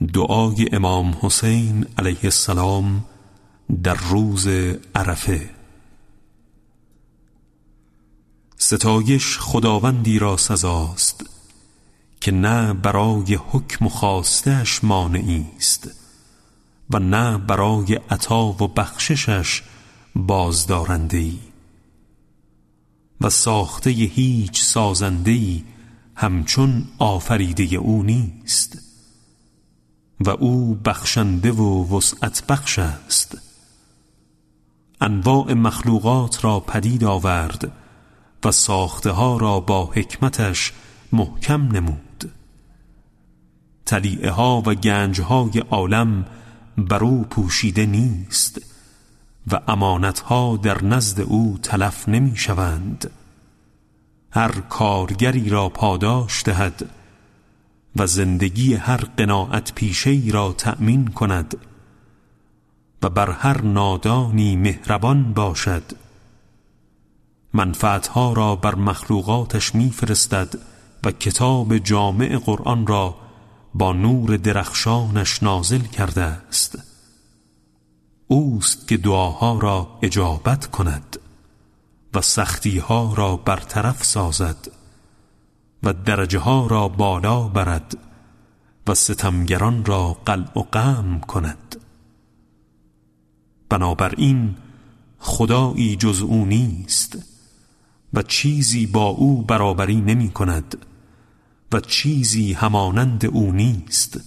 دعای امام حسین علیه السلام در روز عرفه. ستایش خداوندی را سزاست که نه برای حکم خواستش مانعی است و نه برای عطا و بخششش بازدارنده ای و ساخته هیچ سازنده ای همچون آفریده او نیست. و او بخشنده و وسعت بخش است. انواع مخلوقات را پدید آورد و ساخته ها را با حکمتش محکم نمود. تلیعه ها و گنج های عالم بر او پوشیده نیست و امانت ها در نزد او تلف نمی شوند هر کارگری را پاداش دهد و زندگی هر قناعت پیشه را تأمین کند و بر هر نادانی مهربان باشد. منفعتها را بر مخلوقاتش میفرستد و کتاب جامع قرآن را با نور درخشانش نازل کرده است. اوست که دعاها را اجابت کند و سختیها را برطرف سازد. و درجه ها را بالا برد و ستمگران را قلع و قم کند. بنابراین خدایی جز او نیست و چیزی با او برابری نمی کند و چیزی همانند او نیست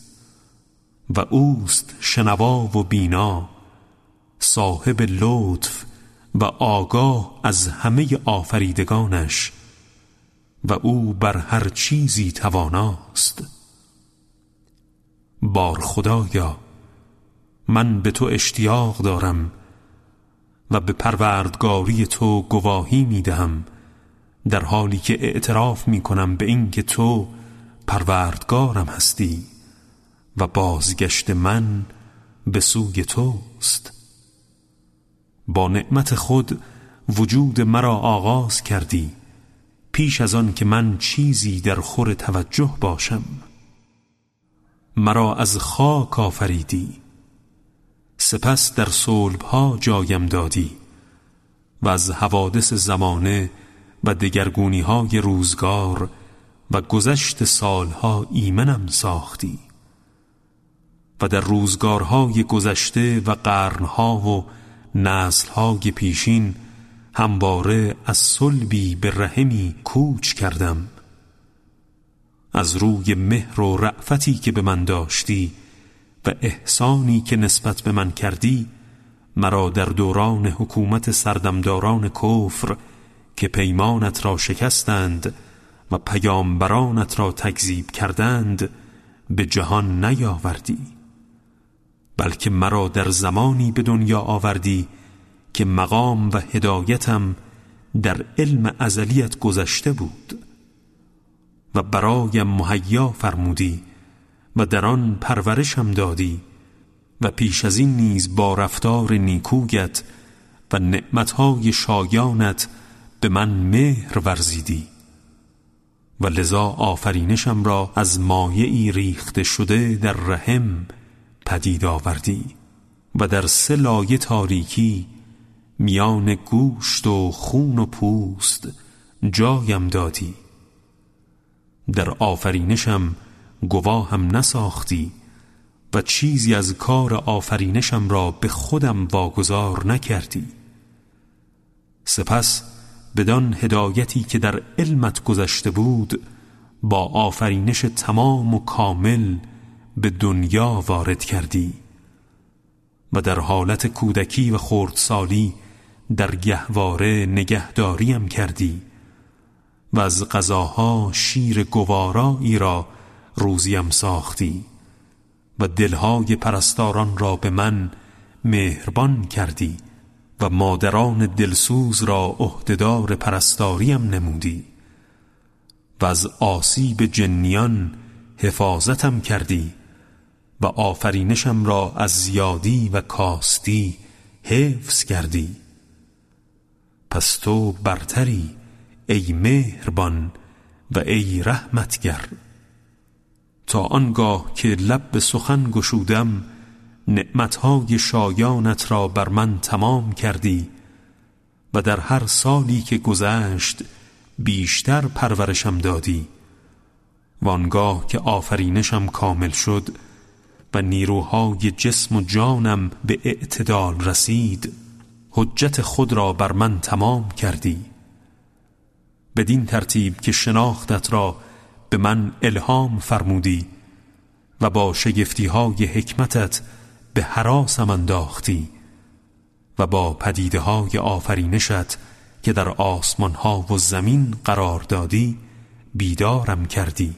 و اوست شنوا و بینا صاحب لطف و آگاه از همه آفریدگانش و او بر هر چیزی تواناست. بار خدایا من به تو اشتیاق دارم و به پروردگاری تو گواهی می دهم در حالی که اعتراف می کنم به اینکه تو پروردگارم هستی و بازگشت من به سوی توست. با نعمت خود وجود مرا آغاز کردی پیش از آن که من چیزی در خور توجه باشم مرا از خاک آفریدی سپس در ها جایم دادی و از حوادث زمانه و دگرگونی های روزگار و گذشت سالها ایمنم ساختی و در روزگارهای گذشته و قرنها و نسلهای پیشین همواره از صلبی به رحمی کوچ کردم. از روی مهر و رعفتی که به من داشتی و احسانی که نسبت به من کردی مرا در دوران حکومت سردمداران کفر که پیمانت را شکستند و پیامبرانت را تکذیب کردند به جهان نیاوردی بلکه مرا در زمانی به دنیا آوردی که مقام و هدایتم در علم ازلیت گذشته بود و برایم مهیا فرمودی و در آن پرورشم دادی و پیش از این نیز با رفتار نیکویت و نعمتهای شایانت به من مهر ورزیدی و لذا آفرینشم را از مایعی ریخته شده در رحم پدید آوردی و در سه لایه تاریکی میان گوشت و خون و پوست جایم دادی. در آفرینشم گواهم نساختی و چیزی از کار آفرینشم را به خودم واگذار نکردی. سپس بدان هدایتی که در علمت گذشته بود با آفرینش تمام و کامل به دنیا وارد کردی و در حالت کودکی و خردسالی در گهواره نگهداریم کردی و از غذاها شیر گوارایی را روزیم ساختی و دلهای پرستاران را به من مهربان کردی و مادران دلسوز را عهدهدار پرستاریم نمودی و از آسیب جنیان حفاظتم کردی و آفرینشم را از زیادی و کاستی حفظ کردی. پس تو برتری ای مهربان و ای رحمتگر. تا آنگاه که لب به سخن گشودم نعمتهای شایانت را بر من تمام کردی و در هر سالی که گذشت بیشتر پرورشم دادی وانگاه که آفرینشم کامل شد و نیروهای جسم و جانم به اعتدال رسید حجت خود را بر من تمام کردی. بدین ترتیب که شناختت را به من الهام فرمودی و با شگفتی های حکمتت به حراسم انداختی و با پدیده های آفرینشت که در آسمان ها و زمین قرار دادی بیدارم کردی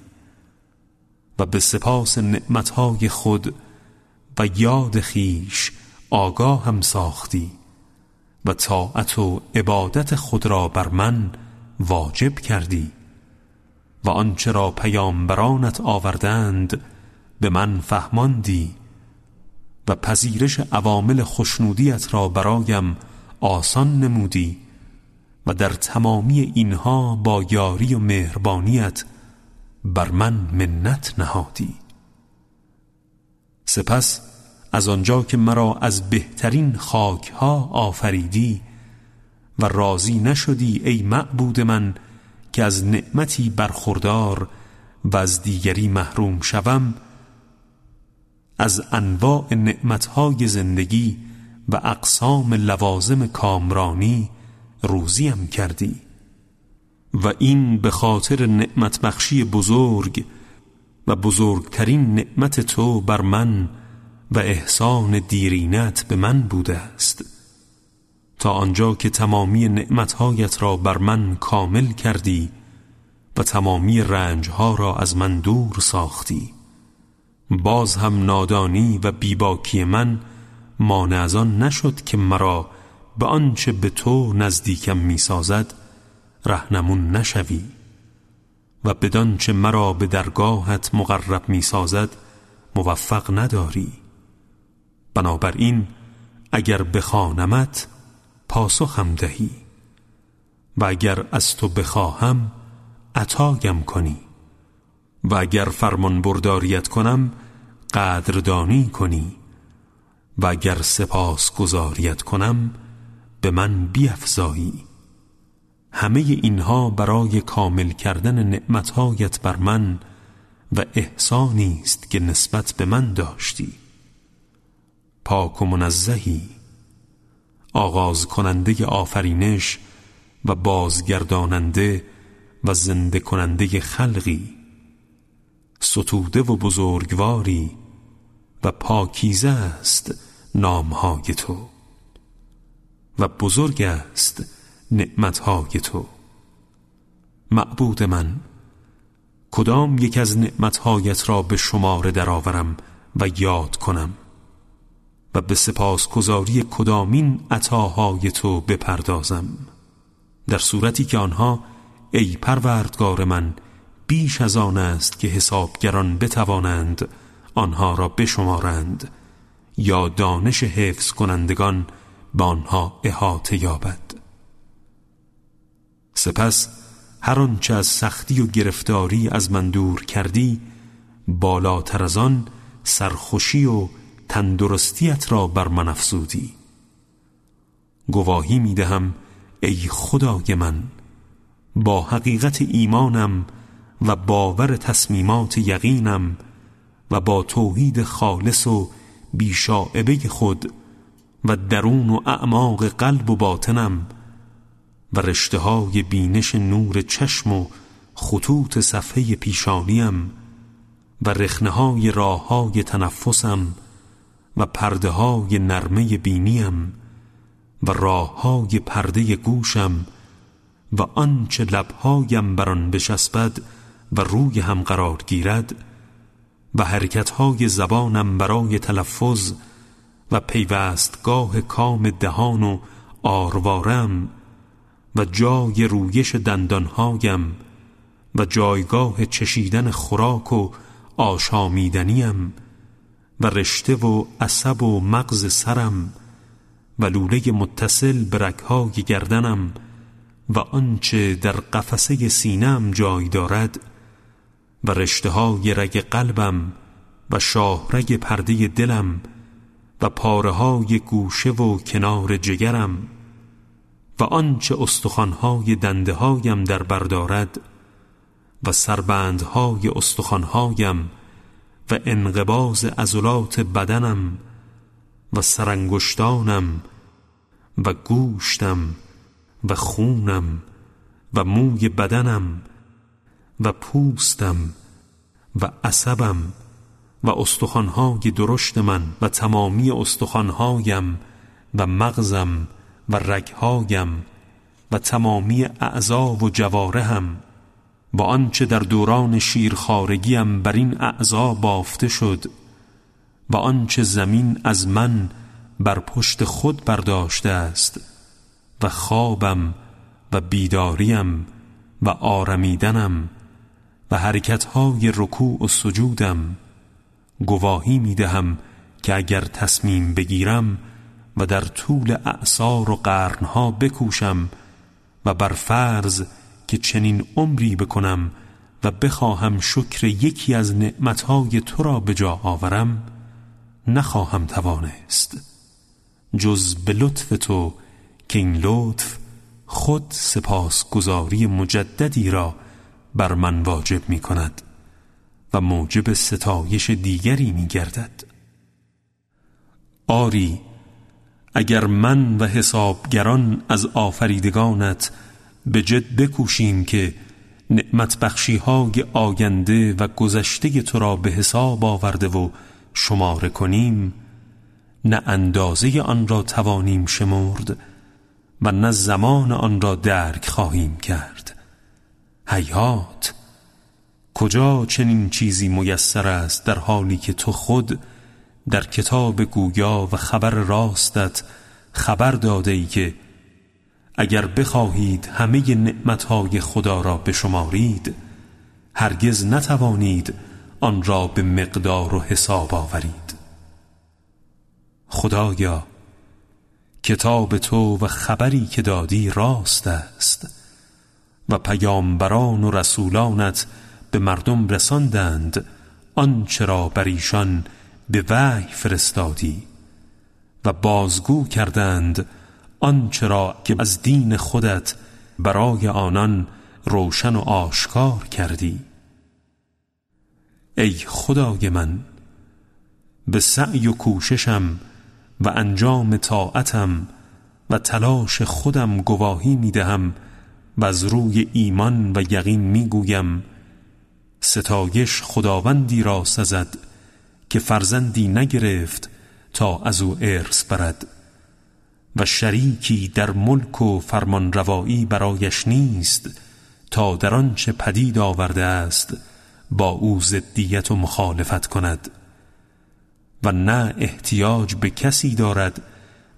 و به سپاس نعمتهای خود و یاد خیش آگاه هم ساختی. و طاعت و عبادت خود را بر من واجب کردی و آنچه را پیامبرانت آوردند به من فهماندی و پذیرش عوامل خشنودیت را برایم آسان نمودی و در تمامی اینها با یاری و مهربانیت بر من منت نهادی. سپس از آنجا که مرا از بهترین خاکها آفریدی و راضی نشدی ای معبود من که از نعمتی برخوردار و از دیگری محروم شوم از انواع نعمتهای زندگی و اقسام لوازم کامرانی روزیم کردی و این به خاطر نعمت بخشی بزرگ و بزرگترین نعمت تو بر من و احسان دیرینت به من بوده است. تا آنجا که تمامی نعمتهایت را بر من کامل کردی و تمامی رنجها را از من دور ساختی. باز هم نادانی و بیباکی من مانع از آن نشد که مرا به آنچه به تو نزدیکم می‌سازد رهنمون نشوی و بدانچه مرا به درگاهت مقرب می‌سازد موفق نداری. بنابراین اگر بخوانمت پاسخم دهی. و اگر از تو بخواهم عطایم کنی. و اگر فرمان برداریت کنم قدردانی کنی. و اگر سپاس گذاریت کنم به من بیفزایی. همه اینها برای کامل کردن نعمتهایت بر من و احسانی است که نسبت به من داشتی. پاک و منزهی. آغاز کننده آفرینش و بازگرداننده و زنده کننده خلقی. ستوده و بزرگواری و پاکیزه است نامهای تو. و بزرگ است نعمتهای تو. معبود من کدام یک از نعمتهایت را به شماره درآورم و یاد کنم؟ و به سپاسگزاری کدامین عطاهای تو بپردازم. در صورتی که آنها ای پروردگار من بیش از آن است که حسابگران بتوانند آنها را بشمارند یا دانش حفظ کنندگان به آنها احاطه یابد. سپس هر آنچه از سختی و گرفتاری از من دور کردی بالاتر از آن سرخوشی و تندرستیت را بر من افزودی. گواهی می دهم ای خدای من با حقیقت ایمانم و باور تصمیمات یقینم و با توحید خالص و بیشاعبه خود و درون و اعماق قلب و باطنم و رشته های بینش نور چشم و خطوط صفحه پیشانیم و رخنه های راه های تنفسم و پرده های نرمه بینیم و راه های پرده گوشم و آنچه لبهایم بر آن بشسبد و روی هم قرار گیرد و حرکتهای زبانم برای تلفظ و پیوستگاه کام دهان و آروارم و جای رویش دندانهایم و جایگاه چشیدن خوراک و آشامیدنیم و رشته و عصب و مغز سرم و لوله متصل به رکهای گردنم و آنچه در قفسه سینم جای دارد و رشته های رگ قلبم و شاهرگ پرده دلم و پاره های گوشه و کنار جگرم و آنچه استخوانهای دنده هایم در بردارد و سربندهای استخوانهایم و انقباز عضلات بدنم و سرانگشتانم و گوشتم و خونم و موی بدنم و پوستم و عصبم و استخوانهای درشت من و تمامی استخوانهایم و مغزم و رگهایم و تمامی اعضا و جوارهم و آنچه در دوران شیرخارگیم بر این اعضا بافته شد و آنچه زمین از من بر پشت خود برداشته است و خوابم و بیداریم و آرمیدنم و حرکتهای رکوع و سجودم گواهی می دهم که اگر تصمیم بگیرم و در طول اعثار و قرنها بکوشم و بر فرض که چنین عمری بکنم و بخواهم شکر یکی از نعمتهای تو را به جا آورم نخواهم توانست. جز به لطف تو که این لطف خود سپاسگزاری مجددی را بر من واجب می کند و موجب ستایش دیگری می گردد. آری اگر من و حسابگران از آفریدگانت به جد بکوشیم که نعمت بخشی های آینده و گذشته تو را به حساب آورده و شماره کنیم نه اندازه آن را توانیم شمرد و نه زمان آن را درک خواهیم کرد. حیات کجا چنین چیزی میسر است در حالی که تو خود در کتاب گویا و خبر راستت خبر داده ای که اگر بخواهید همه نعمتهای خدا را بشمارید هرگز نتوانید آن را به مقدار و حساب آورید. خدایا کتاب تو و خبری که دادی راست است و پیامبران و رسولانت به مردم رساندند آنچه را بر ایشان به وحی فرستادی و بازگو کردند آنچه را که از دین خودت برای آنان روشن و آشکار کردی. ای خدای من به سعی و کوششم و انجام طاعتم و تلاش خودم گواهی می دهم و از روی ایمان و یقین می گویم ستایش خداوندی را سزد که فرزندی نگرفت تا از او ارث برد. و شریکی در ملک و فرمان روایی برایش نیست تا در آنچه پدید آورده است با او ضدیت و مخالفت کند و نه احتیاج به کسی دارد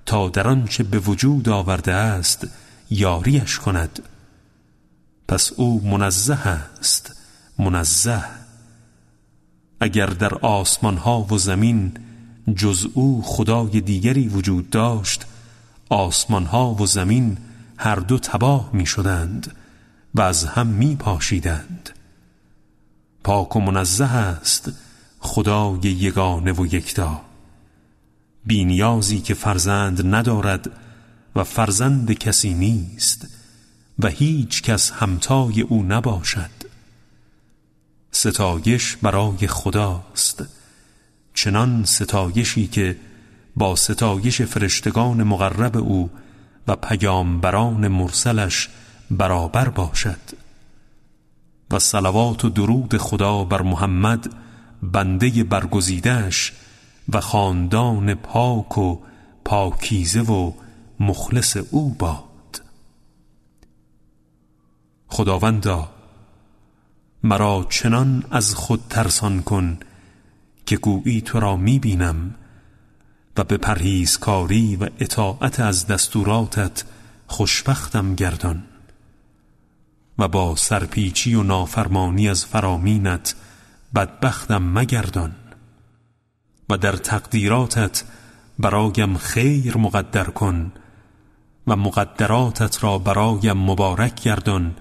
تا در آنچه به وجود آورده است یاریش کند. پس او منزه است منزه. اگر در آسمان ها و زمین جز او خدای دیگری وجود داشت آسمان ها و زمین هر دو تباه می شدند و از هم می پاشیدند پاک و منزه است خدای یگانه و یکتا. بینیازی که فرزند ندارد و فرزند کسی نیست و هیچ کس همتای او نباشد. ستایش برای خداست. چنان ستایشی که با ستایش فرشتگان مقرب او و پیامبران مرسلش برابر باشد. و صلوات و درود خدا بر محمد بنده برگزیدش و خاندان پاک و پاکیزه و مخلص او باد. خداوندا مرا چنان از خود ترسان کن که گویی تو را می بینم و به پرهیزکاری و اطاعت از دستوراتت خوشبختم گردان. و با سرپیچی و نافرمانی از فرامینت بدبختم مگردان. و در تقدیراتت برایم خیر مقدر کن و مقدراتت را برایم مبارک گردان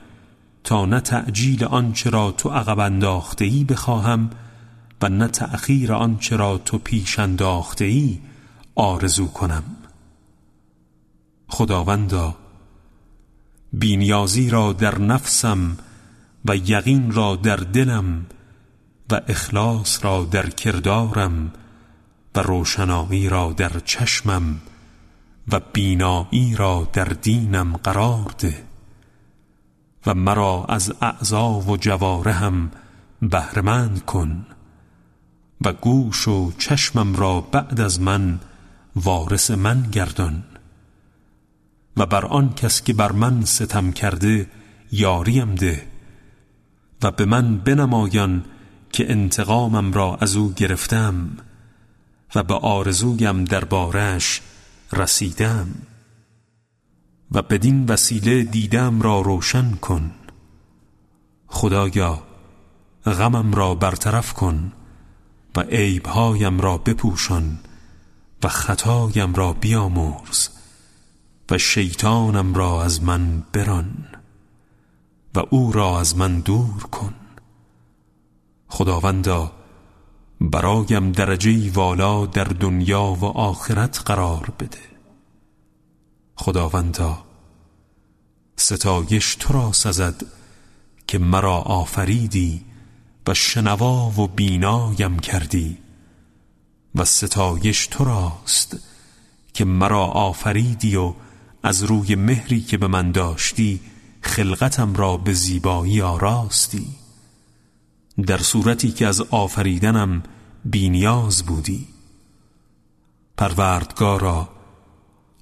تا نه تعجیل آنچه را تو عقب انداخته ای بخواهم و نه تأخیر آنچه را تو پیش انداخته آرزو کنم. خداوندا بینیازی را در نفسم و یقین را در دلم و اخلاص را در کردارم و روشنایی را در چشمم و بینایی را در دینم قرار ده و مرا از اعضا و جوارهم بهرمند کن و گوش و چشمم را بعد از من وارث من گردان. و بر آن کس که بر من ستم کرده یاریم ده. و به من بنمایان که انتقامم را از او گرفتم و به آرزویم دربارش رسیدم. و بدین وسیله دیدم را روشن کن. خدایا غمم را برطرف کن و عیبهایم را بپوشان. و خطایم را بیامرز و شیطانم را از من بران و او را از من دور کن. خداوندا برایم درجه والا در دنیا و آخرت قرار بده. خداوندا ستایش تو را سزد که مرا آفریدی و شنوا و بینایم کردی. و ستایش تو راست که مرا آفریدی و از روی مهری که به من داشتی خلقتم را به زیبایی آراستی. در صورتی که از آفریدنم بینیاز بودی. پروردگارا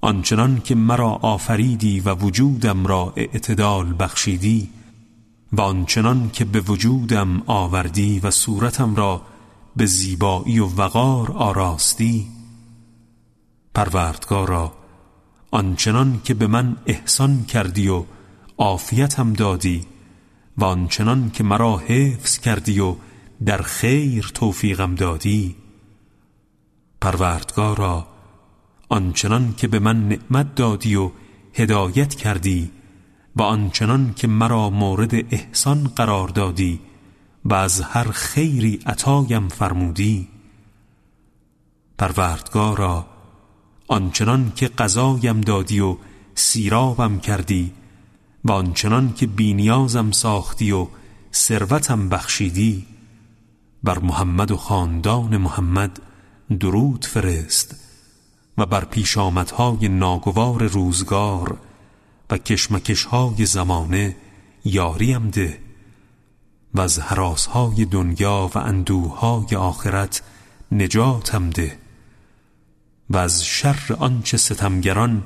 آنچنان که مرا آفریدی و وجودم را اعتدال بخشیدی و آنچنان که به وجودم آوردی و صورتم را به زیبایی و وقار آراستی. پروردگارا آنچنان که به من احسان کردی و عافیتم دادی و آنچنان که مرا حفظ کردی و در خیر توفیقم دادی. پروردگارا آنچنان که به من نعمت دادی و هدایت کردی و آنچنان که مرا مورد احسان قرار دادی و از هر خیری عطایم فرمودی پروردگارا آنچنان که قضایم دادی و سیرابم کردی و آنچنان که بینیازم ساختی و ثروتم بخشیدی بر محمد و خاندان محمد درود فرست و بر پیشامدهای ناگوار روزگار و کشمکشهای زمانه یاریم ده. و از حراسهای دنیا و اندوهای آخرت نجاتم ده و از شر آنچه ستمگران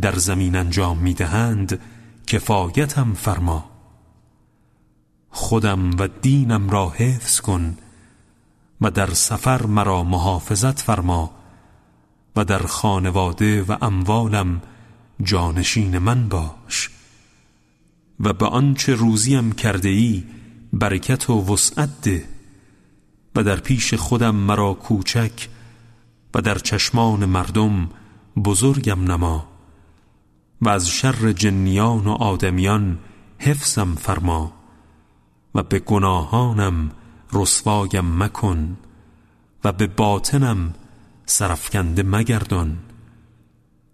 در زمین انجام می‌دهند کفایتم فرما. خودم و دینم را حفظ کن و در سفر مرا محافظت فرما و در خانواده و اموالم جانشین من باش و به آنچه روزیم کرده ای برکت و وسعت ده. و در پیش خودم مرا کوچک و در چشمان مردم بزرگم نما و از شر جنیان و آدمیان حفظم فرما و به گناهانم رسوایم مکن و به باطنم سرفکنده مگردان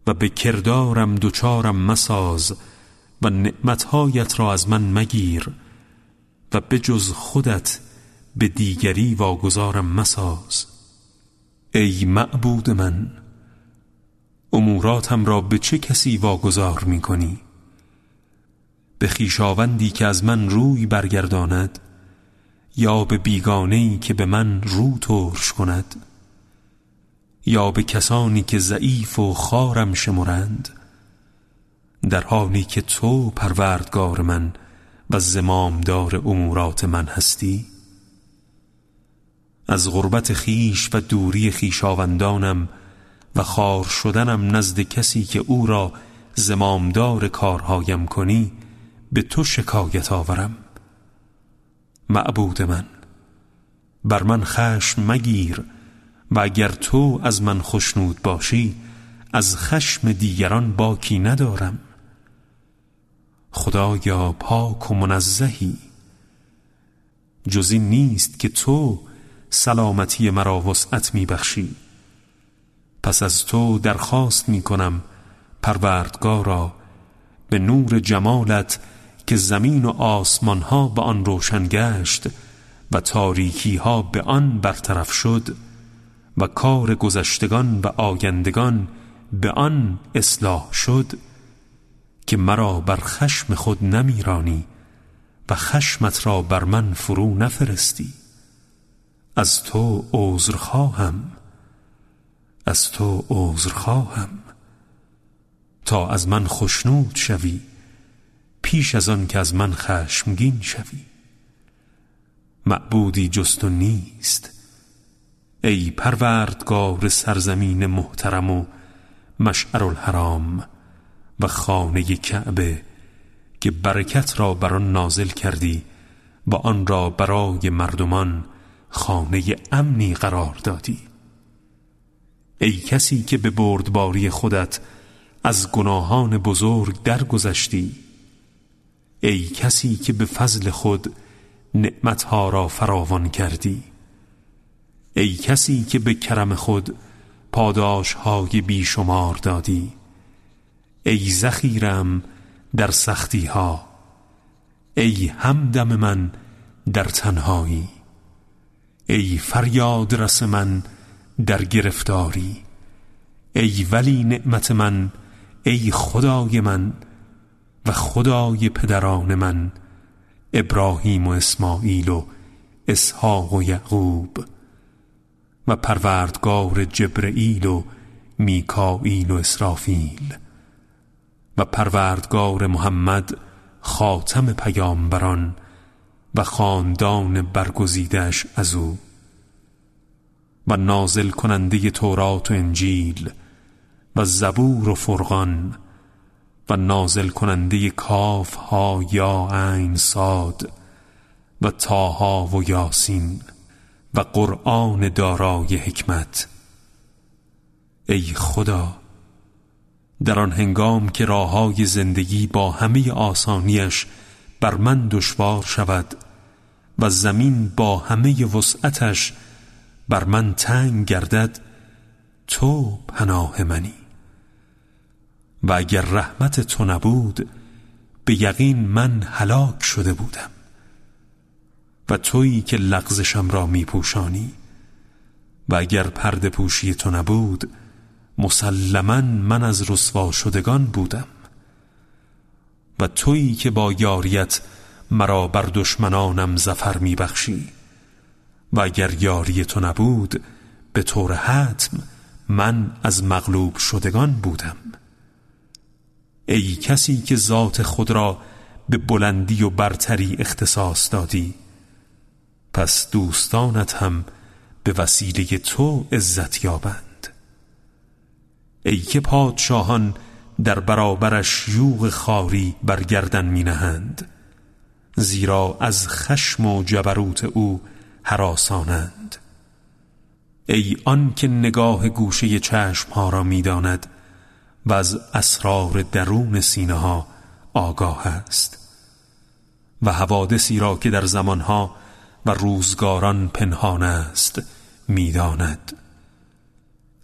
و به کردارم دوچارم مساز و نعمتهایت را از من مگیر و به جز خودت به دیگری واگذارم مساز. ای معبود من اموراتم را به چه کسی واگذار می کنی؟ به خیشاوندی که از من روی برگرداند یا به بیگانهی که به من رو ترش کند؟ یا به کسانی که ضعیف و خارم شمرند؟ در حالی که تو پروردگار من و زمامدار امورات من هستی؟ از غربت خیش و دوری خیشاوندانم و خار شدنم نزد کسی که او را زمامدار کارهایم کنی به تو شکایت آورم. معبود من بر من خشم مگیر و اگر تو از من خشنود باشی از خشم دیگران باکی ندارم. خدایا پاک و منزهی. جزی نیست که تو سلامتی مرا وسعت می بخشی پس از تو درخواست می کنم پروردگارا به نور جمالت که زمین و آسمان ها به آن روشن گشت و تاریکی ها به آن برطرف شد و کار گذشتگان و آیندگان به آن اصلاح شد. که مرا بر خشم خود نمیرانی و خشمت را بر من فرو نفرستی. از تو عذر خواهم از تو عذر خواهم. تا از من خشنود شوی پیش از آن که از من خشمگین شوی. معبودی جست و نیست. ای پروردگار سرزمین محترم و مشعر الحرام و خانه کعبه که برکت را بر آن نازل کردی و آن را برای مردمان خانه امنی قرار دادی. ای کسی که به بردباری خودت از گناهان بزرگ درگذشتی ای کسی که به فضل خود نعمتها را فراوان کردی ای کسی که به کرم خود پاداشهای بیشمار دادی. ای زخیرم در سختی ها ای همدم من در تنهایی ای فریاد رس من در گرفتاری ای ولی نعمت من ای خدای من و خدای پدران من ابراهیم و اسماعیل و اسحاق و یعقوب و پروردگار جبرئیل و میکائیل و اسرافیل. و پروردگار محمد خاتم پیامبران و خاندان برگزیدش از او و نازل کننده تورات و انجیل و زبور و فرقان و نازل کننده کاف ها یا عین صاد و تاها و یاسین و قرآن دارای حکمت. ای خدا! در آن هنگام که راههای زندگی با همه آسانیش بر من دشوار شود و زمین با همه وسعتش بر من تنگ گردد تو پناه منی. و اگر رحمت تو نبود به یقین من هلاک شده بودم. و تویی که لغزشم را می پوشانی و اگر پرده پوشی تو نبود مسلما من از رسوا شدگان بودم. و تویی که با یاریت مرا بر دشمنانم زفر میبخشی و اگر یاری تو نبود به طور حتم من از مغلوب شدگان بودم. ای کسی که ذات خود را به بلندی و برتری اختصاص دادی پس دوستانت هم به وسیله تو عزت یابند. ای که پادشاهان در برابرش یوغ خاری برگردن می نهند زیرا از خشم و جبروت او حراسانند. ای آن که نگاه گوشه چشم ها را می داند و از اسرار درون سینه ها آگاه است. و حوادثی را که در زمانها و روزگاران پنهان است می‌داند.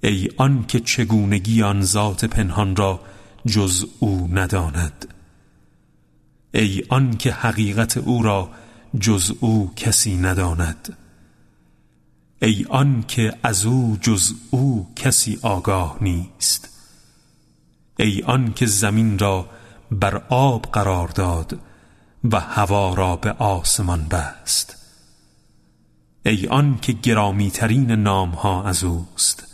ای آن که چگونگی آن ذات پنهان را جز او نداند. ای آن که حقیقت او را جز او کسی نداند. ای آن که از او جز او کسی آگاه نیست. ای آن که زمین را بر آب قرار داد و هوا را به آسمان بست. ای آن که گرامی ترین نام ها از اوست.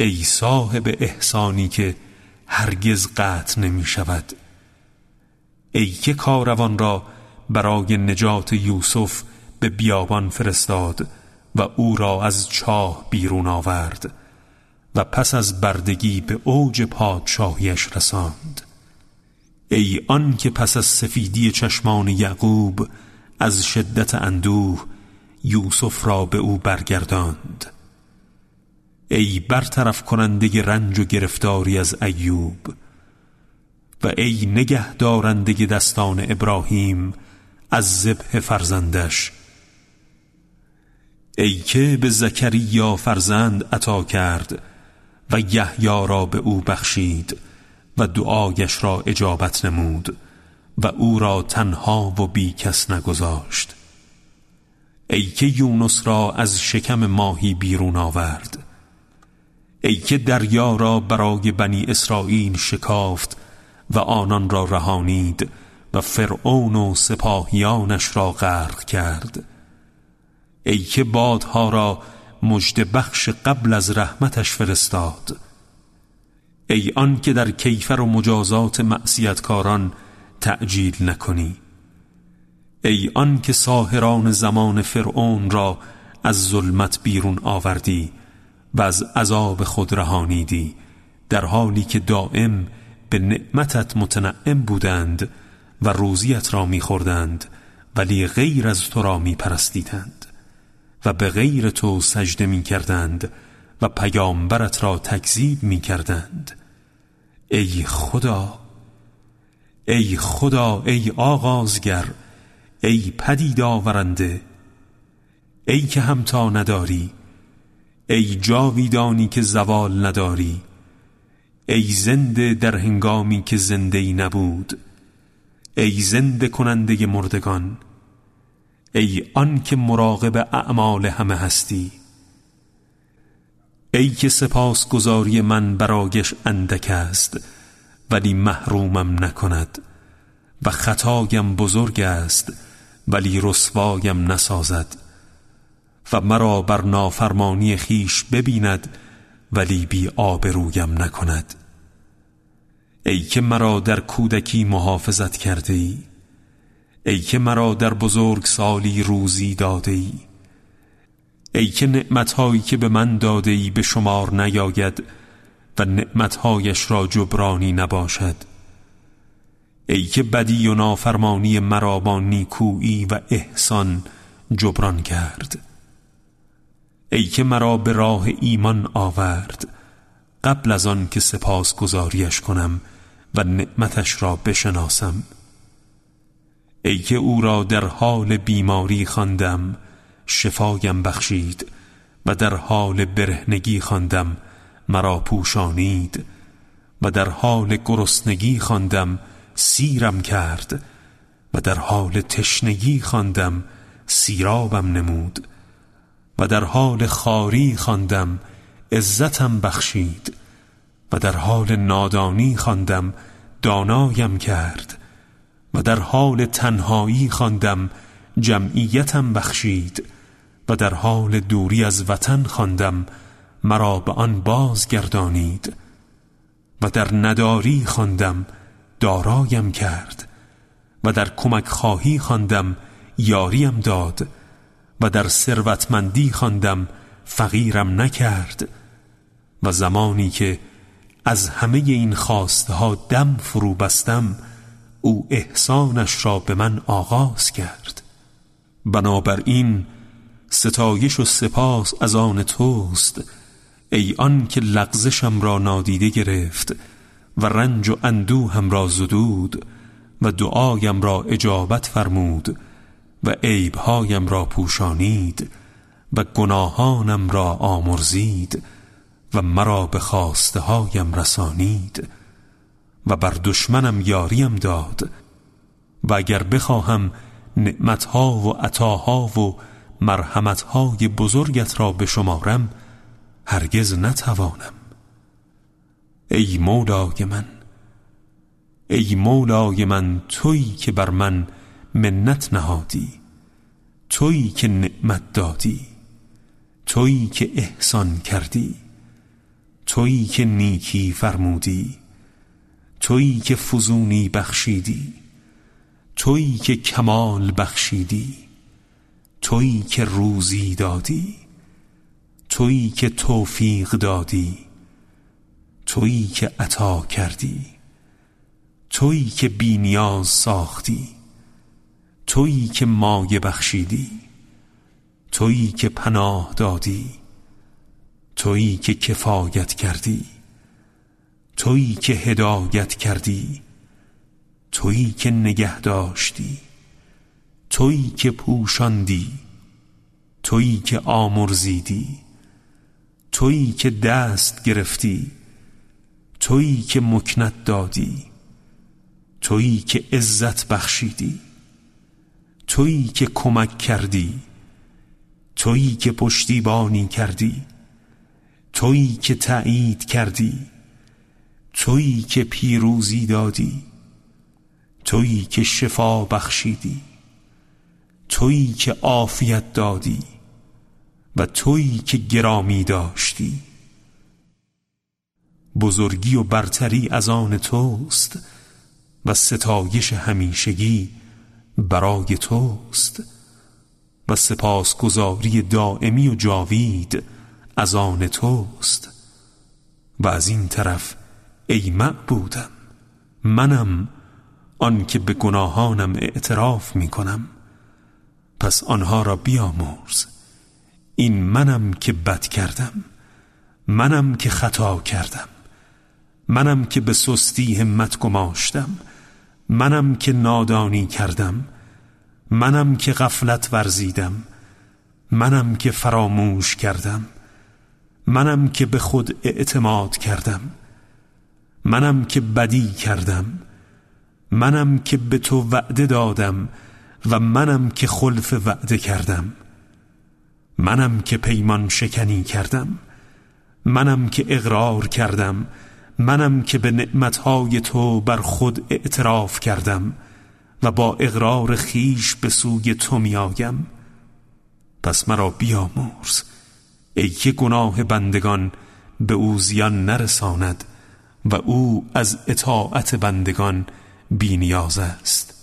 ای صاحب احسانی که هرگز قطع نمی شود. ای که کاروان را برای نجات یوسف به بیابان فرستاد و او را از چاه بیرون آورد و پس از بردگی به اوج پادشاهیش رساند. ای آن که پس از سفیدی چشمان یعقوب از شدت اندوه یوسف را به او برگرداند. ای برطرف کننده رنج و گرفتاری از ایوب و ای نگه دارنده دستان ابراهیم از ذبح فرزندش. ای که به زکریا فرزند عطا کرد و یحیی را به او بخشید و دعایش را اجابت نمود و او را تنها و بی کس نگذاشت. ای که یونس را از شکم ماهی بیرون آورد ای که دریا را برای بنی اسرائیل شکافت و آنان را رهانید و فرعون و سپاهیانش را غرق کرد. ای که بادها را مجد بخش قبل از رحمتش فرستاد. ای آن که در کیفر و مجازات معصیتکاران تعجیل نکنی. ای آن که ساهران زمان فرعون را از ظلمت بیرون آوردی و از عذاب خود رهانیدی در حالی که دائم به نعمتت متنعم بودند و روزیت را میخوردند ولی غیر از تو را میپرستیدند و به غیر تو سجده می‌کردند و پیامبرت را تکذیب می‌کردند. ای خدا ای خدا ای آغازگر ای پدید آورنده ای که همتا نداری ای جاویدانی که زوال نداری ای زنده در هنگامی که زنده نبود ای زنده کننده مردگان ای آن که مراقب اعمال همه هستی ای که سپاسگزاری من برایش اندک است ولی محرومم نکند و خطایم بزرگ است ولی رسوایم نسازد. و مرا بر نافرمانی خیش ببیند ولی بی آبرویم نکند. ای که مرا در کودکی محافظت کرده ای ای که مرا در بزرگ سالی روزی داده ای ای که نعمتهایی که به من داده ای به شمار نیاید و نعمتهایش را جبرانی نباشد. ای که بدی و نافرمانی مرا با نیکویی و احسان جبران کرد. ای که مرا به راه ایمان آورد قبل از آن که سپاس گذاریش کنم و نعمتش را بشناسم. ای که او را در حال بیماری خواندم شفایم بخشید و در حال برهنگی خواندم مرا پوشانید. و در حال گرسنگی خواندم سیرم کرد. و در حال تشنگی خواندم سیرابم نمود. و در حال خاری خواندم عزتم بخشید. و در حال نادانی خواندم دانایم کرد. و در حال تنهایی خواندم جمعیتم بخشید. و در حال دوری از وطن خواندم مرا به آن بازگردانید. و در نداری خواندم دارایم کرد. و در کمک خواهی خواندم یاریم داد. و در ثروتمندی خواندم فقیرم نکرد و زمانی که از همه این خواسته ها دم فرو بستم او احسانش را به من آغاز کرد. بنابراین ستایش و سپاس از آن توست ای آن که لغزشم را نادیده گرفت و رنج و اندوهم را زدود و دعایم را اجابت فرمود. و عیبهایم را پوشانید و گناهانم را آمرزید و مرا به خواسته هایم رسانید و بر دشمنم یاریم داد و اگر بخواهم نعمتها و عطاها و مرحمتهای بزرگت را بشمارم هرگز نتوانم. ای مولای من ای مولای من تویی که بر من منت نهادی. تویی که نعمت دادی. تویی که احسان کردی. تویی که نیکی فرمودی. تویی که فزونی بخشیدی. تویی که کمال بخشیدی. تویی که روزی دادی. تویی که توفیق دادی. تویی که عطا کردی. تویی که بینیاز ساختی. تویی که مایه بخشیدی تویی که پناه دادی تویی که کفایت کردی تویی که هدایت کردی تویی که نگه داشتی تویی که پوشاندی تویی که آمرزیدی تویی که دست گرفتی تویی که مکنت دادی تویی که عزت بخشیدی تویی که کمک کردی تویی که پشتیبانی کردی تویی که تایید کردی تویی که پیروزی دادی تویی که شفا بخشیدی تویی که عافیت دادی و تویی که گرامی داشتی. بزرگی و برتری از آن توست و ستایش همیشگی برای توست و سپاسگزاری دائمی و جاوید از آن توست و از این طرف ای معبودم منم آن که به گناهانم اعتراف می کنم پس آنها را بیامرز. این منم که بد کردم منم که خطا کردم منم که به سستی همت گماشتم. منم که نادانی کردم منم که غفلت ورزیدم منم که فراموش کردم منم که به خود اعتماد کردم منم که بدی کردم منم که به تو وعده دادم و منم که خلف وعده کردم منم که پیمان شکنی کردم منم که اقرار کردم منم که به نعمتهای تو بر خود اعتراف کردم و با اقرار خیش به سوی تو میآیم. پس مرا بیامرز ای که گناه بندگان به او زیان نرساند و او از اطاعت بندگان بینیاز است.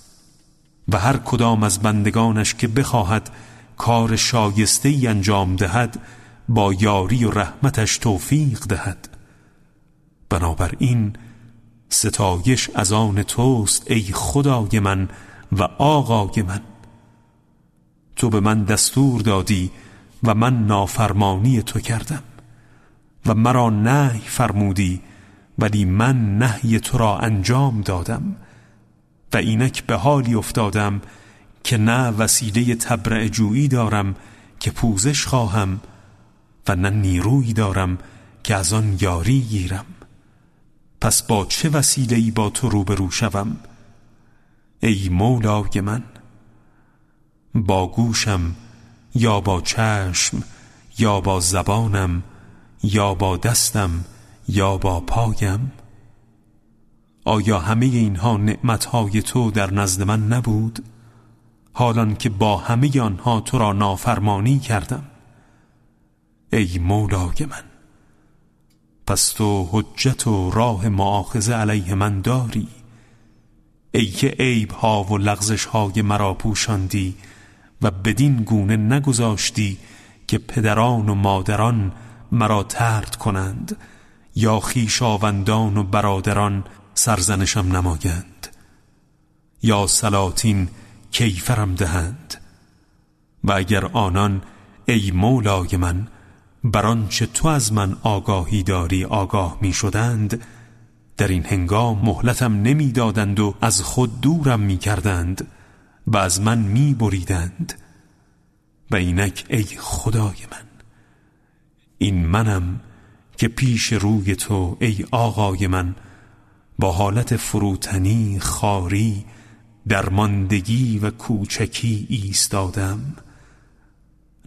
و هر کدام از بندگانش که بخواهد کار شایسته ای انجام دهد با یاری و رحمتش توفیق دهد. بنابراین ستایش از آن توست ای خدای من و آقای من. تو به من دستور دادی و من نافرمانی تو کردم و مرا نهی فرمودی ولی من نهی تو را انجام دادم و اینک به حالی افتادم که نه وسیله تبرع جویی دارم که پوزش خواهم و نه نیرویی دارم که از آن یاری گیرم. پس با چه وسیله با تو روبرو شوم؟ ای مولای من با گوشم یا با چشم یا با زبانم یا با دستم یا با پایم؟ آیا همه اینها نعمتهای تو در نزد من نبود؟ حالان که با همه آنها تو را نافرمانی کردم. ای مولای من پس تو حجت و راه معاخزه علیه من داری؟ ای که عیب ها و لغزش های مرا پوشاندی و بدین گونه نگذاشتی که پدران و مادران مرا ترد کنند یا خیشاوندان و برادران سرزنشم نمایند یا سلاطین کیفرم دهند و اگر آنان ای مولای من بر آنچه تو از من آگاهی داری آگاه می شدند در این هنگام مهلتم نمی‌دادند و از خود دورم می کردند و از من می بریدند. و اینک ای خدای من این منم که پیش روی تو ای آقای من با حالت فروتنی خاری درماندگی و کوچکی ایستادم.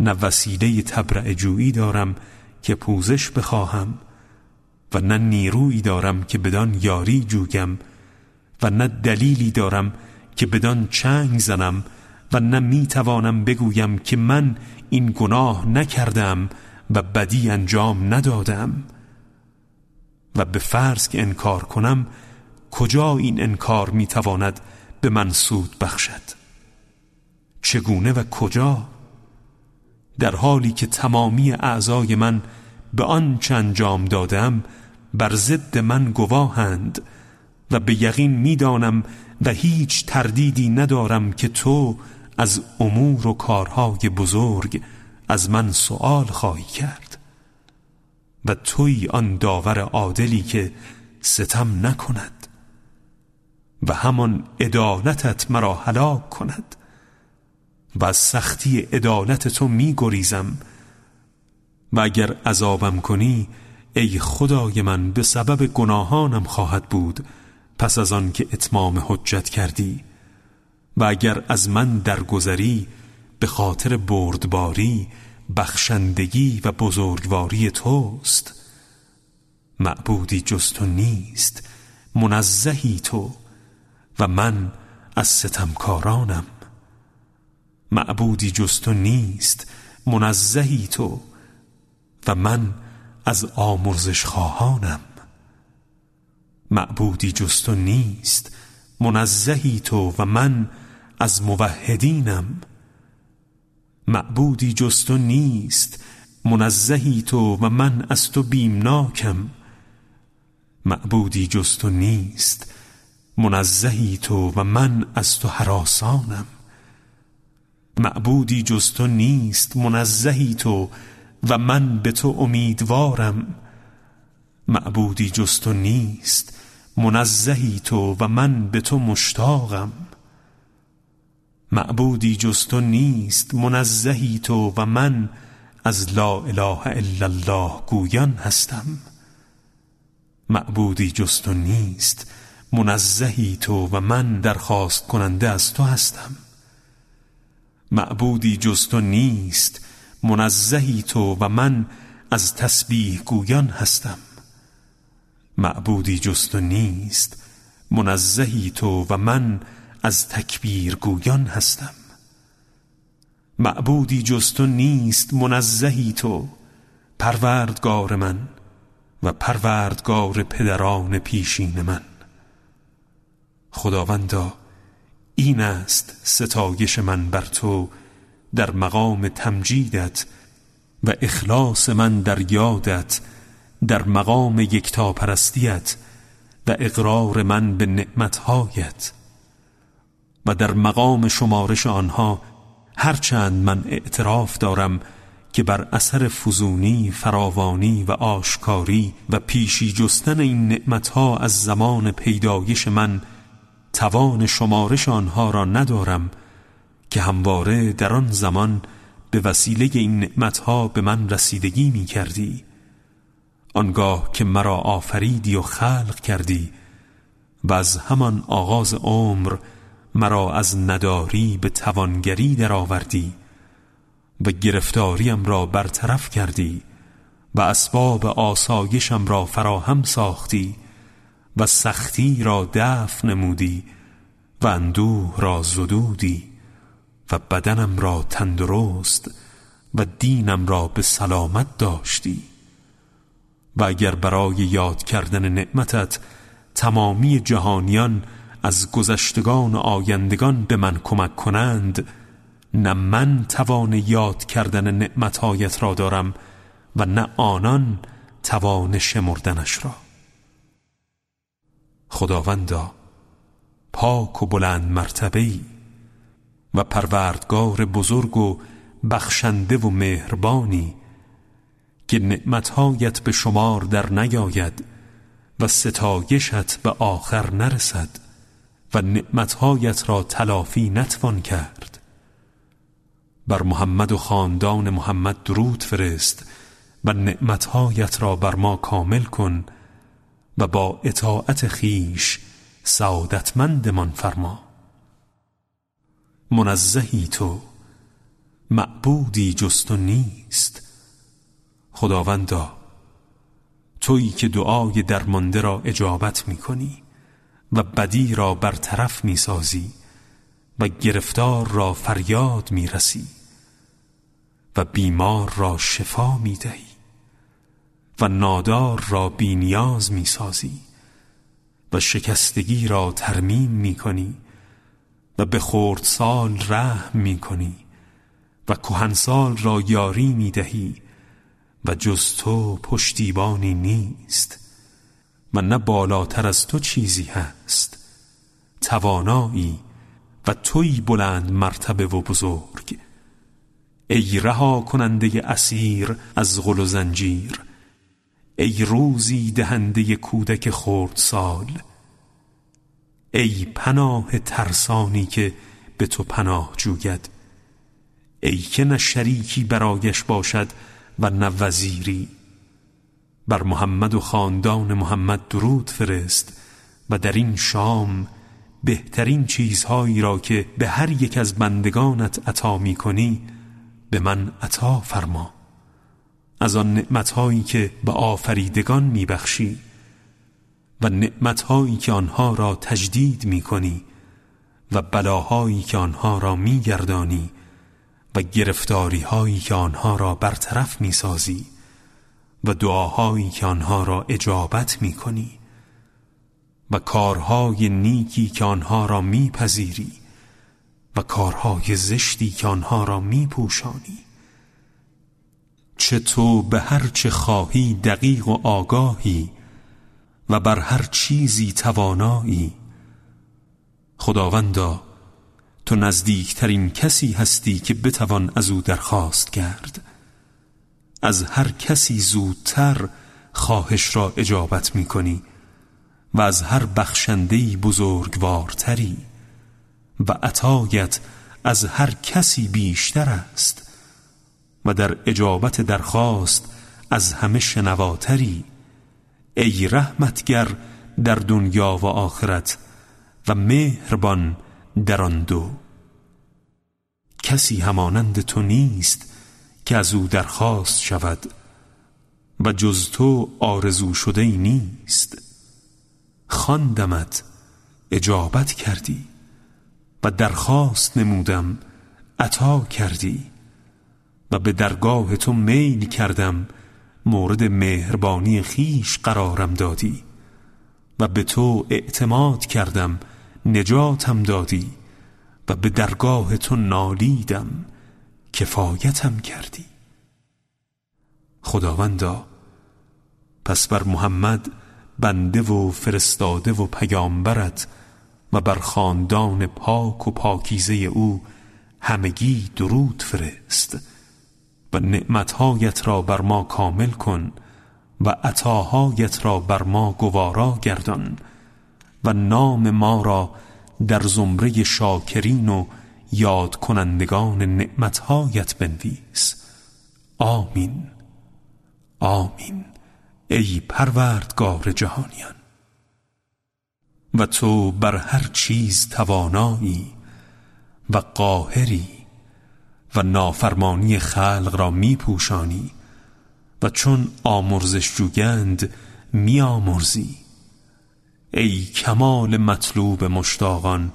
نه وسیله تبرع جویی دارم که پوزش بخواهم و نه نیرویی دارم که بدان یاری جوگم و نه دلیلی دارم که بدان چنگ زنم و نه می توانم بگویم که من این گناه نکردم و بدی انجام ندادم و به فرض که انکار کنم کجا این انکار می تواند به من سود بخشد؟ چگونه و کجا؟ در حالی که تمامی اعضای من به آنچه انجام دادم بر ضد من گواهند و به یقین می‌دانم و هیچ تردیدی ندارم که تو از امور و کارهای بزرگ از من سؤال خواهی کرد و توی آن داور عادلی که ستم نکند و همان عدالتت مرا هلاک کند. و از سختی عدالت تو می گریزم. و اگر عذابم کنی ای خدای من به سبب گناهانم خواهد بود پس از آن که اتمام حجت کردی. و اگر از من درگذری به خاطر بردباری بخشندگی و بزرگواری توست. معبودی جز تو نیست منزهی تو. و من از ستمکارانم. معبودی جز تو نیست منزهی تو. و من از آمرزش خواهانم. معبودی جز تو نیست منزهی تو و من از موحدینم. معبودی جز تو نیست منزهی تو و من از تو بیمناکم. معبودی جز تو نیست منزهی تو و من از تو حراسانم معبودی جز تو نیست منزهی تو و من به تو امیدوارم. معبودی جز تو نیست منزهی تو و من به تو مشتاقم. معبودی جز تو نیست منزهی تو و من از لا اله الا الله گویان هستم. معبودی جز تو نیست منزهی تو و من درخواست کننده از تو هستم. معبودی جز تو نیست منزهی تو و من از تسبیح گویان هستم. معبودی جز تو نیست منزهی تو و من از تکبیر گویان هستم. معبودی جز تو نیست منزهی تو پروردگار من و پروردگار پدران پیشین من. خداوندا این است ستایش من بر تو در مقام تمجیدت و اخلاص من در یادت در مقام یکتاپرستیت و اقرار من به نعمتهایت و در مقام شمارش آنها هرچند من اعتراف دارم که بر اثر فزونی، فراوانی و آشکاری و پیشی جستن این نعمتها از زمان پیدایش من توان شمارش آنها را ندارم که همواره در آن زمان به وسیله این نعمتها به من رسیدگی می کردی آنگاه که مرا آفریدی و خلق کردی و از همان آغاز عمر مرا از نداری به توانگری درآوردی و گرفتاریم را برطرف کردی و اسباب آسایشم را فراهم ساختی. و سختی را دفع نمودی و اندوه را زدودی و بدنم را تندرست و دینم را به سلامت داشتی. و اگر برای یاد کردن نعمتت تمامی جهانیان از گذشتگان و آیندگان به من کمک کنند نه من توان یاد کردن نعمتهایت را دارم و نه آنان توان شمردنش را. خداوندا پاک و بلند مرتبه و پروردگار بزرگ و بخشنده و مهربانی که نعمتهایت به شمار در نیاید و ستایشت به آخر نرسد و نعمتهایت را تلافی نتوان کرد. بر محمد و خاندان محمد درود فرست و نعمتهایت را بر ما کامل کن و با اطاعت خیش سعادتمندمان فرما. منزهی تو معبودی جست و نیست. خداوندا تویی که دعای درمانده را اجابت می کنی و بدی را برطرف می سازی و گرفتار را فریاد می رسی و بیمار را شفا می دهی و نادار را بینیاز می سازی و شکستگی را ترمیم می کنی و به سال رحم می کنی و کهنسال را یاری می دهی و جز تو پشتیبانی نیست و نه بالاتر از تو چیزی هست توانایی و توی بلند مرتبه و بزرگ. ای رها کننده اسیر از غل و زنجیر ای روزی دهنده کودک سال ای پناه ترسانی که به تو پناه جوید ای که نه شریکی برایش باشد و نه وزیری. بر محمد و خاندان محمد درود فرست و در این شام بهترین چیزهایی را که به هر یک از بندگانت عطا می کنی به من عطا فرما. از آن نعمتهایی که به آفریدگان می بخشی و نعمتهایی که آنها را تجدید می کنی و بلاهایی که آنها را می گردانی و گرفتاری هایی که آنها را برطرف می سازی و دعاهایی که آنها را اجابت می کنی و کارهای نیکی که آنها را میپذیری و کارهای زشتی که آنها را میپوشانی. چه تو به هر چه خواهی دقیق و آگاهی و بر هر چیزی توانایی. خداوندا تو نزدیکترین کسی هستی که بتوان از او درخواست کرد. از هر کسی زودتر خواهش را اجابت می کنی و از هر بخشندهی بزرگوارتری و عطایت از هر کسی بیشتر است. و در اجابت درخواست از همه شنواتری ای رحمتگر در دنیا و آخرت و مهربان در آن دو. کسی همانند تو نیست که از او درخواست شود و جز تو آرزو شده ای نیست. خواندمت اجابت کردی و درخواست نمودم عطا کردی. و به درگاه تو میل کردم مورد مهربانی خیش قرارم دادی. و به تو اعتماد کردم نجاتم دادی. و به درگاه تو نالیدم کفایتم کردی. خداوندا پس بر محمد بنده و فرستاده و پیامبرت و بر خاندان پاک و پاکیزه او همگی درود فرست. و نعمتهایت را بر ما کامل کن و عطاهایت را بر ما گوارا گردان و نام ما را در زمره شاکرین و یاد کنندگان نعمتهایت بنویس. آمین. آمین. ای پروردگار جهانیان. و تو بر هر چیز توانایی و قاهری و نافرمانی خلق را می پوشانی و چون آمرزش جوگند می آمرزی ای کمال مطلوب مشتاقان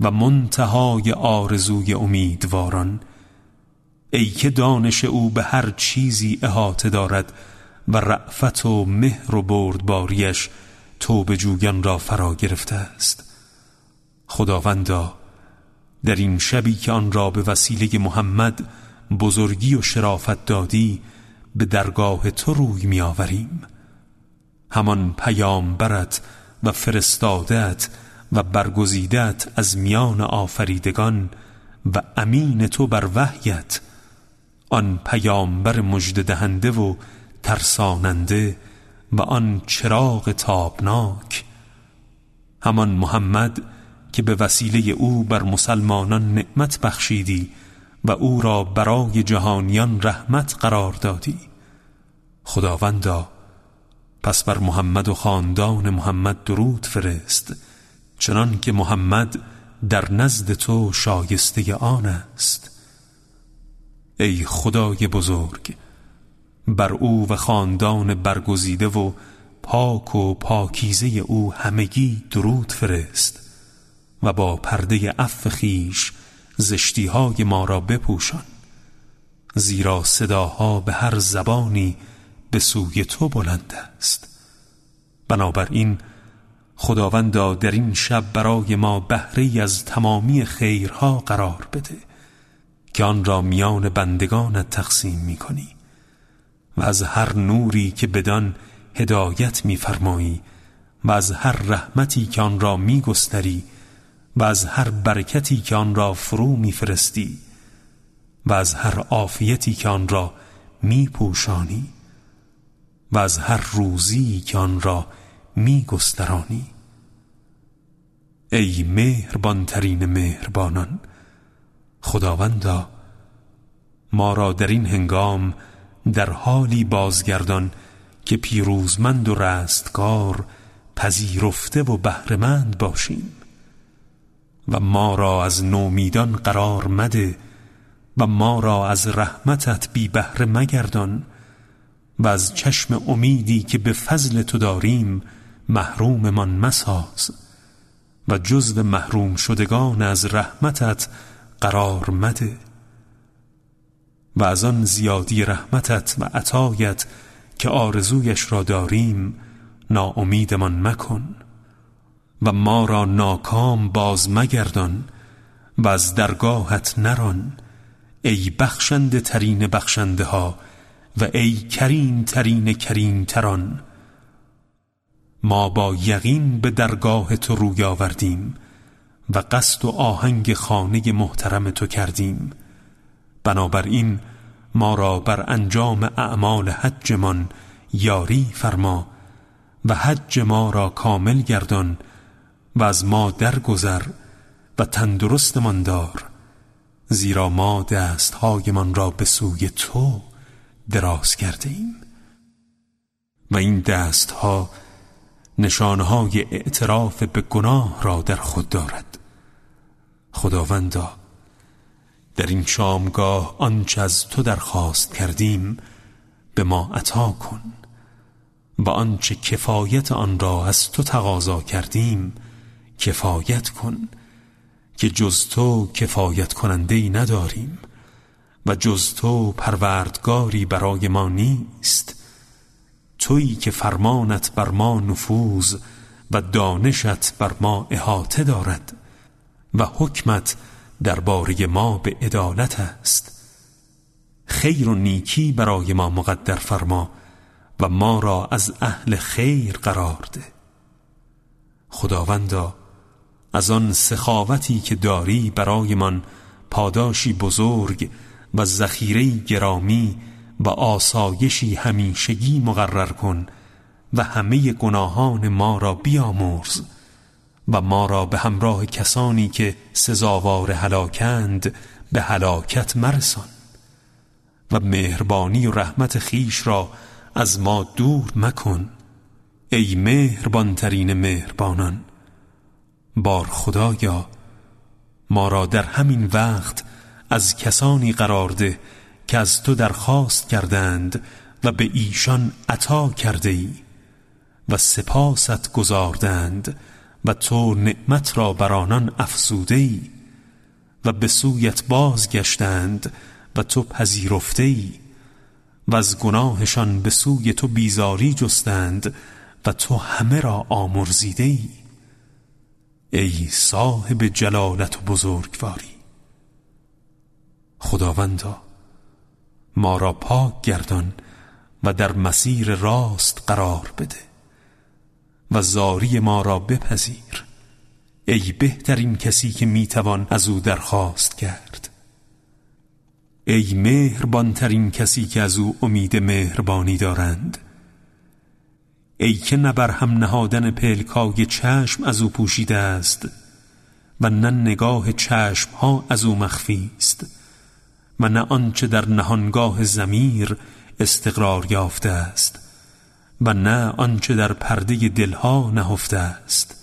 و منتهای آرزوی امیدواران ای که دانش او به هر چیزی احاطه دارد و رعفت و مهر و بردباریش توبه جویان را فرا گرفته است. خداوندا در این شبی که آن را به وسیله محمد بزرگی و شرافت دادی به درگاه تو روی می آوریم همان پیامبرت و فرستادت و برگزیدت از میان آفریدگان و امین تو بر وحیت. آن پیامبر مجد دهنده و ترساننده و آن چراغ تابناک. همان محمد که به وسیله او بر مسلمانان نعمت بخشیدی و او را برای جهانیان رحمت قرار دادی. خداوندا پس بر محمد و خاندان محمد درود فرست چنان که محمد در نزد تو شایسته آن است. ای خدای بزرگ بر او و خاندان برگزیده و پاک و پاکیزه او همگی درود فرست. و با پرده اف خیش زشتیهای ما را بپوشان. زیرا صداها به هر زبانی به سوی تو بلند است. بنابراین خداوندا در این شب برای ما بهره از تمامی خیرها قرار بده که آن را میان بندگانت تقسیم می کنی و از هر نوری که بدان هدایت میفرمایی و از هر رحمتی که آن را میگستری و از هر برکتی که آن را فرو میفرستی و از هر عافیتی که آن را میپوشانی و از هر روزی که آن را میگسترانی. ای مهربانترین مهربانان خداوندا ما را در این هنگام در حالی بازگردان که پیروزمند و رستگار پذیرفته و بهرهمند باشیم. و ما را از نومیدان قرار مده و ما را از رحمتت بی بهره مگردان و از چشم امیدی که به فضل تو داریم محروممان مساز و جزو محروم شدگان از رحمتت قرار مده و از آن زیادی رحمتت و عطایت که آرزویش را داریم ناامیدمان مکن. و ما را ناکام باز مگردان و از درگاهت نران ای بخشنده ترین بخشنده ها و ای کریم ترین کریم تران. ما با یقین به درگاه تو روی آوردیم و قصد و آهنگ خانه محترم تو کردیم. بنابراین ما را بر انجام اعمال حجمان یاری فرما و حج ما را کامل گردان و از ما درگذر و تندرستمان دار زیرا ما دستهایمان را به سوی تو دراز کرده ایم. و این دستها نشانهای اعتراف به گناه را در خود دارد. خداوندا در این شامگاه آنچه از تو درخواست کردیم به ما عطا کن. و آنچه کفایت آن را از تو تقاضا کردیم کفایت کن که جز تو کفایت کننده ای نداریم و جز تو پروردگاری برای ما نیست. تویی که فرمانت بر ما نفوذ و دانشت بر ما احاطه دارد و حکمت درباره ما به عدالت است. خیر و نیکی برای ما مقدر فرما و ما را از اهل خیر قرار ده. خداوندا از آن سخاوتی که داری برایمان پاداشی بزرگ و ذخیره گرامی و آسایشی همیشگی مقرر کن و همه گناهان ما را بیامرز و ما را به همراه کسانی که سزاوار هلاکند به هلاکت مرسان و مهربانی و رحمت خیش را از ما دور مکن ای مهربانترین مهربانان. بار خدایا ما را در همین وقت از کسانی قرار ده که از تو درخواست کردند و به ایشان عطا کرده ای و سپاست گذاردند و تو نعمت را بر آنان افزوده ای و به سویت بازگشتند و تو پذیرفته ای و از گناهشان به سوی تو بیزاری جستند و تو همه را آمرزیده ای. ای صاحب جلالت و بزرگواری. خداوندا ما را پاک گردان و در مسیر راست قرار بده و زاری ما را بپذیر. ای بهترین کسی که می‌توان از او درخواست کرد. ای مهربانترین کسی که از او امید مهربانی دارند. ای که نه هم نهادن پلکای چشم از او پوشیده است و نه نگاه چشم ها از او مخفی است و نه آنچه در نهانگاه زمیر استقرار یافته است و نه آنچه در پرده دلها نهفته است.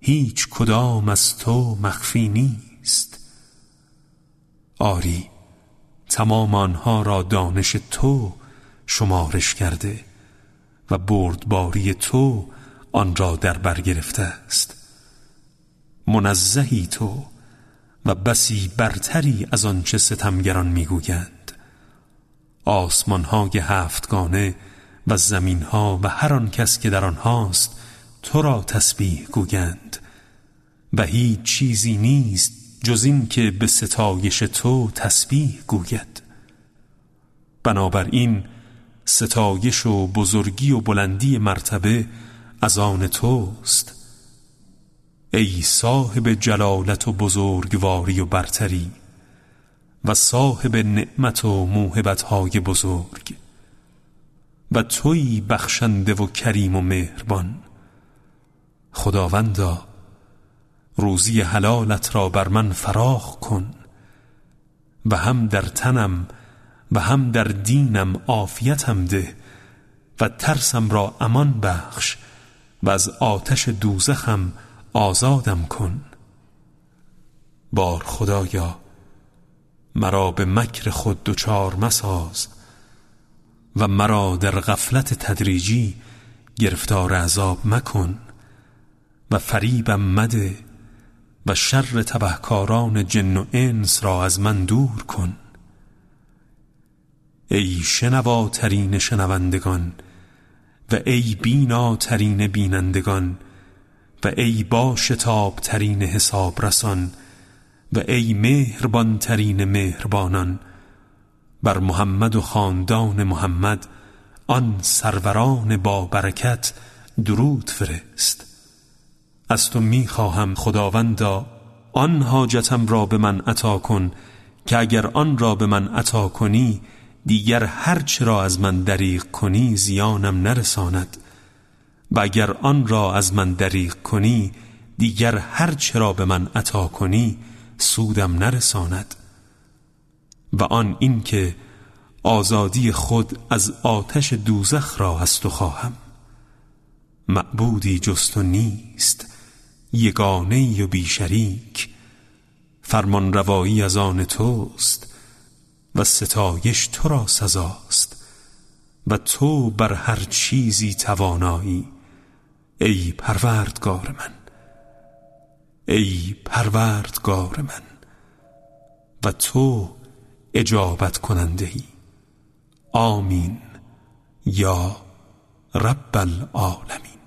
هیچ کدام از تو مخفی نیست. آری تمام آنها را دانش تو شمارش کرده. و بردباری تو آن را در بر گرفته است. منزهی تو و بسی برتری از آنچه ستمگران می‌گویند. آسمانهای هفتگانه و زمینها و هر آن کس که در آنهاست تو را تسبیح گویند. و هیچ چیزی نیست جز این که به ستایش تو تسبیح گوید. بنابراین ستایش و بزرگی و بلندی مرتبه از آن توست. ای صاحب جلالت و بزرگواری و برتری و صاحب نعمت و موهبتهای بزرگ و تویی بخشنده و کریم و مهربان. خداوندا روزی حلالت را بر من فراخ کن و هم در تنم و هم در دینم عافیتم ده و ترسم را امان بخش و از آتش دوزخم آزادم کن. بار خدایا مرا به مکر خود دچار مساز و مرا در غفلت تدریجی گرفتار عذاب مکن و فریبم مده و شر تبهکاران جن و انس را از من دور کن. ای شنواترین شنوندگان و ای بیناترین بینندگان و ای با ترین حساب رسان و ای مهربان ترین مهربانان بر محمد و خاندان محمد آن سروران با برکت درود فرست. از تو می خواهم خداوندا آن حاجتم را به من عطا کن که اگر آن را به من عطا کنی دیگر هرچه را از من دریغ کنی زیانم نرساند. و اگر آن را از من دریغ کنی دیگر هرچه را به من عطا کنی سودم نرساند. و آن این که آزادی خود از آتش دوزخ را از تو خواهم. معبودی جست و نیست یگانه و بیشریک. فرمان روایی از آن توست و ستایش تو را سزاست و تو بر هر چیزی توانایی ای پروردگار من ای پروردگار من و تو اجابت کننده ای آمین. یا رب العالمین.